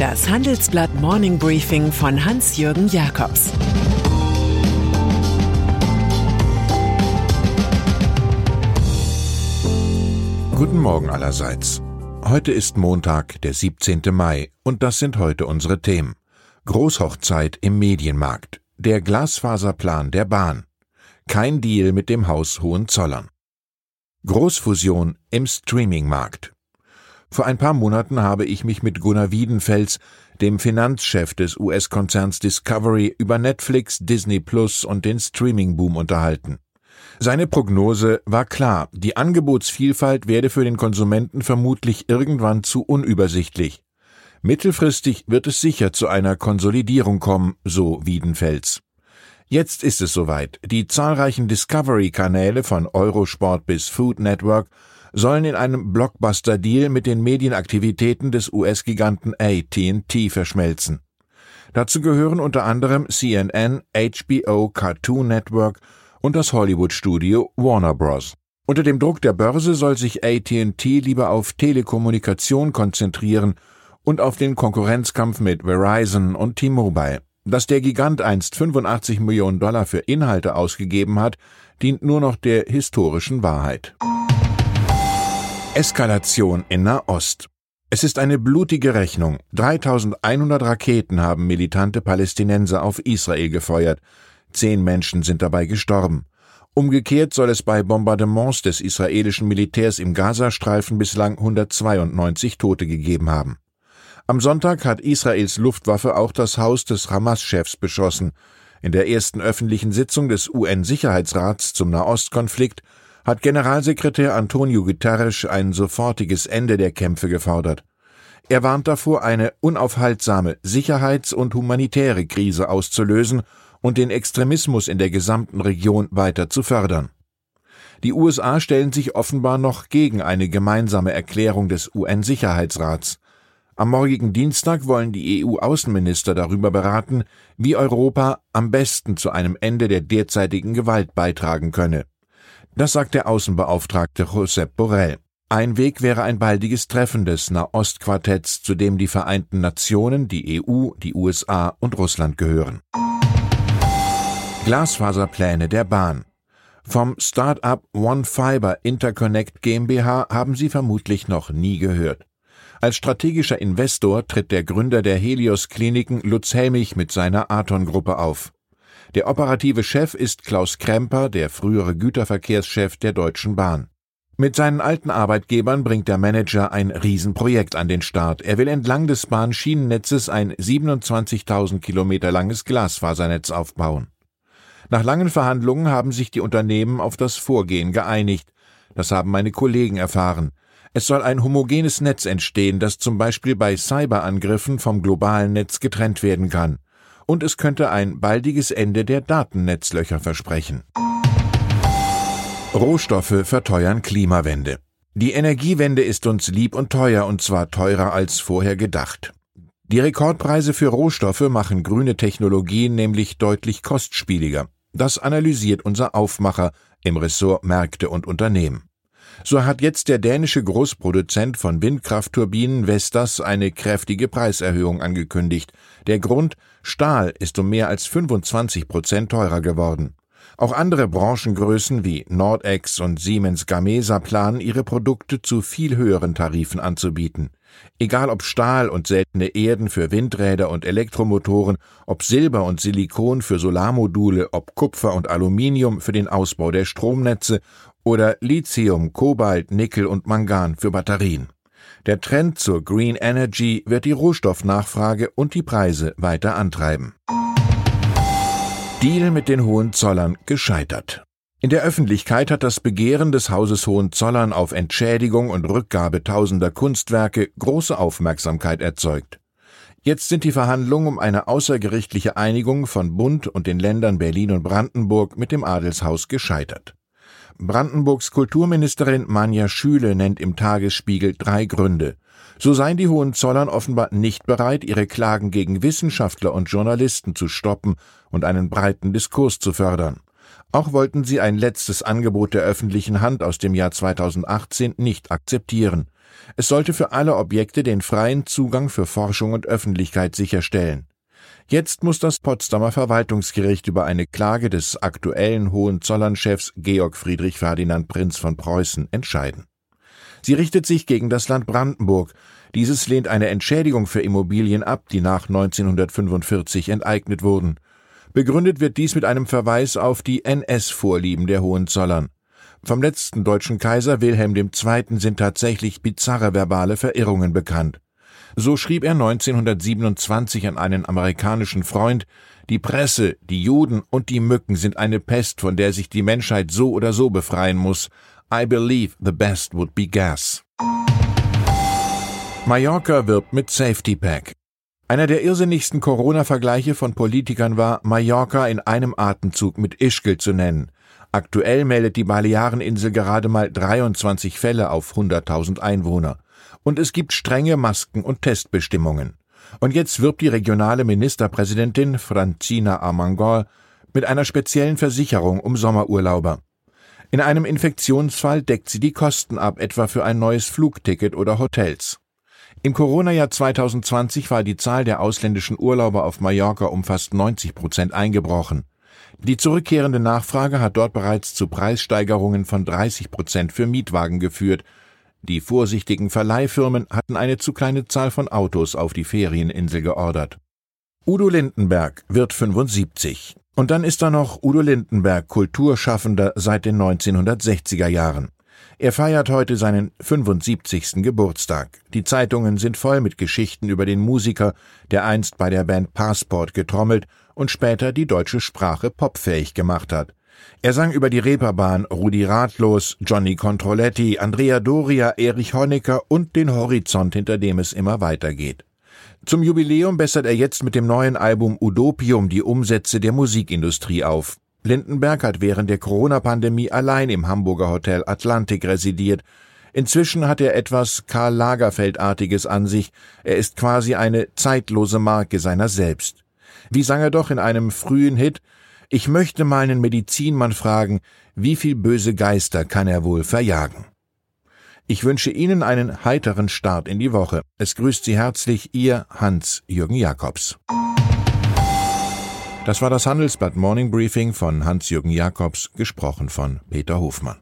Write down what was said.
Das Handelsblatt Morning Briefing von Hans-Jürgen Jakobs Guten Morgen allerseits. Heute ist Montag, der 17. Mai, und das sind heute unsere Themen. Großhochzeit im Medienmarkt, der Glasfaserplan der Bahn, kein Deal mit dem Haus Hohenzollern. Großfusion im Streamingmarkt. Vor ein paar Monaten habe ich mich mit Gunnar Wiedenfels, dem Finanzchef des US-Konzerns Discovery, über Netflix, Disney Plus und den Streamingboom unterhalten. Seine Prognose war klar, die Angebotsvielfalt werde für den Konsumenten vermutlich irgendwann zu unübersichtlich. Mittelfristig wird es sicher zu einer Konsolidierung kommen, so Wiedenfels. Jetzt ist es soweit. Die zahlreichen Discovery-Kanäle von Eurosport bis Food Network sollen in einem Blockbuster-Deal mit den Medienaktivitäten des US-Giganten AT&T verschmelzen. Dazu gehören unter anderem CNN, HBO, Cartoon Network und das Hollywood-Studio Warner Bros. Unter dem Druck der Börse soll sich AT&T lieber auf Telekommunikation konzentrieren und auf den Konkurrenzkampf mit Verizon und T-Mobile. Dass der Gigant einst 85 Millionen Dollar für Inhalte ausgegeben hat, dient nur noch der historischen Wahrheit. Eskalation in Nahost. Es ist eine blutige Rechnung. 3100 Raketen haben militante Palästinenser auf Israel gefeuert. Zehn Menschen sind dabei gestorben. Umgekehrt soll es bei Bombardements des israelischen Militärs im Gazastreifen bislang 192 Tote gegeben haben. Am Sonntag hat Israels Luftwaffe auch das Haus des Hamas-Chefs beschossen. In der ersten öffentlichen Sitzung des UN-Sicherheitsrats zum Nahostkonflikt hat Generalsekretär Antonio Guterres ein sofortiges Ende der Kämpfe gefordert. Er warnt davor, eine unaufhaltsame Sicherheits- und humanitäre Krise auszulösen und den Extremismus in der gesamten Region weiter zu fördern. Die USA stellen sich offenbar noch gegen eine gemeinsame Erklärung des UN-Sicherheitsrats. Am morgigen Dienstag wollen die EU-Außenminister darüber beraten, wie Europa am besten zu einem Ende der derzeitigen Gewalt beitragen könne. Das sagt der Außenbeauftragte Josep Borrell. Ein Weg wäre ein baldiges Treffen des Nahostquartetts, zu dem die Vereinten Nationen, die EU, die USA und Russland gehören. Glasfaserpläne der Bahn. Vom Start-up One Fiber Interconnect GmbH haben Sie vermutlich noch nie gehört. Als strategischer Investor tritt der Gründer der Helios Kliniken Lutz Helmich mit seiner Aton-Gruppe auf. Der operative Chef ist Klaus Kremper, der frühere Güterverkehrschef der Deutschen Bahn. Mit seinen alten Arbeitgebern bringt der Manager ein Riesenprojekt an den Start. Er will entlang des Bahnschienennetzes ein 27.000 Kilometer langes Glasfasernetz aufbauen. Nach langen Verhandlungen haben sich die Unternehmen auf das Vorgehen geeinigt. Das haben meine Kollegen erfahren. Es soll ein homogenes Netz entstehen, das zum Beispiel bei Cyberangriffen vom globalen Netz getrennt werden kann und es könnte ein baldiges Ende der Datennetzlöcher versprechen. Rohstoffe verteuern Klimawende. Die Energiewende ist uns lieb und teuer, und zwar teurer als vorher gedacht. Die Rekordpreise für Rohstoffe machen grüne Technologien nämlich deutlich kostspieliger. Das analysiert unser Aufmacher im Ressort Märkte und Unternehmen. So hat jetzt der dänische Großproduzent von Windkraftturbinen Vestas eine kräftige Preiserhöhung angekündigt. Der Grund Stahl ist um mehr als 25 Prozent teurer geworden. Auch andere Branchengrößen wie Nordex und Siemens Gamesa planen, ihre Produkte zu viel höheren Tarifen anzubieten. Egal ob Stahl und seltene Erden für Windräder und Elektromotoren, ob Silber und Silikon für Solarmodule, ob Kupfer und Aluminium für den Ausbau der Stromnetze oder Lithium, Kobalt, Nickel und Mangan für Batterien. Der Trend zur Green Energy wird die Rohstoffnachfrage und die Preise weiter antreiben. Deal mit den Hohenzollern gescheitert. In der Öffentlichkeit hat das Begehren des Hauses Hohenzollern auf Entschädigung und Rückgabe tausender Kunstwerke große Aufmerksamkeit erzeugt. Jetzt sind die Verhandlungen um eine außergerichtliche Einigung von Bund und den Ländern Berlin und Brandenburg mit dem Adelshaus gescheitert. Brandenburgs Kulturministerin Manja Schüle nennt im Tagesspiegel drei Gründe. So seien die Hohenzollern offenbar nicht bereit, ihre Klagen gegen Wissenschaftler und Journalisten zu stoppen und einen breiten Diskurs zu fördern. Auch wollten sie ein letztes Angebot der öffentlichen Hand aus dem Jahr 2018 nicht akzeptieren. Es sollte für alle Objekte den freien Zugang für Forschung und Öffentlichkeit sicherstellen. Jetzt muss das Potsdamer Verwaltungsgericht über eine Klage des aktuellen Hohenzollern-Chefs Georg Friedrich Ferdinand Prinz von Preußen entscheiden. Sie richtet sich gegen das Land Brandenburg. Dieses lehnt eine Entschädigung für Immobilien ab, die nach 1945 enteignet wurden. Begründet wird dies mit einem Verweis auf die NS-Vorlieben der Hohenzollern. Vom letzten deutschen Kaiser Wilhelm II. sind tatsächlich bizarre verbale Verirrungen bekannt. So schrieb er 1927 an einen amerikanischen Freund, die Presse, die Juden und die Mücken sind eine Pest, von der sich die Menschheit so oder so befreien muss. I believe the best would be gas. Mallorca wirbt mit Safety Pack. Einer der irrsinnigsten Corona-Vergleiche von Politikern war, Mallorca in einem Atemzug mit Ischgl zu nennen. Aktuell meldet die Baleareninsel gerade mal 23 Fälle auf 100.000 Einwohner. Und es gibt strenge Masken- und Testbestimmungen. Und jetzt wirbt die regionale Ministerpräsidentin Francina Armangol mit einer speziellen Versicherung um Sommerurlauber. In einem Infektionsfall deckt sie die Kosten ab, etwa für ein neues Flugticket oder Hotels. Im Corona-Jahr 2020 war die Zahl der ausländischen Urlauber auf Mallorca um fast 90 Prozent eingebrochen. Die zurückkehrende Nachfrage hat dort bereits zu Preissteigerungen von 30 Prozent für Mietwagen geführt. Die vorsichtigen Verleihfirmen hatten eine zu kleine Zahl von Autos auf die Ferieninsel geordert. Udo Lindenberg wird 75. Und dann ist da noch Udo Lindenberg, Kulturschaffender seit den 1960er Jahren. Er feiert heute seinen 75. Geburtstag. Die Zeitungen sind voll mit Geschichten über den Musiker, der einst bei der Band Passport getrommelt und später die deutsche Sprache popfähig gemacht hat. Er sang über die Reeperbahn Rudi Ratlos, Johnny Controletti, Andrea Doria, Erich Honecker und den Horizont, hinter dem es immer weitergeht. Zum Jubiläum bessert er jetzt mit dem neuen Album Udopium die Umsätze der Musikindustrie auf. Lindenberg hat während der Corona-Pandemie allein im Hamburger Hotel Atlantik residiert. Inzwischen hat er etwas Karl Lagerfeldartiges an sich. Er ist quasi eine zeitlose Marke seiner selbst. Wie sang er doch in einem frühen Hit? Ich möchte meinen Medizinmann fragen, wie viel böse Geister kann er wohl verjagen? Ich wünsche Ihnen einen heiteren Start in die Woche. Es grüßt Sie herzlich Ihr Hans-Jürgen Jakobs. Das war das Handelsblatt Morning Briefing von Hans-Jürgen Jakobs, gesprochen von Peter Hofmann.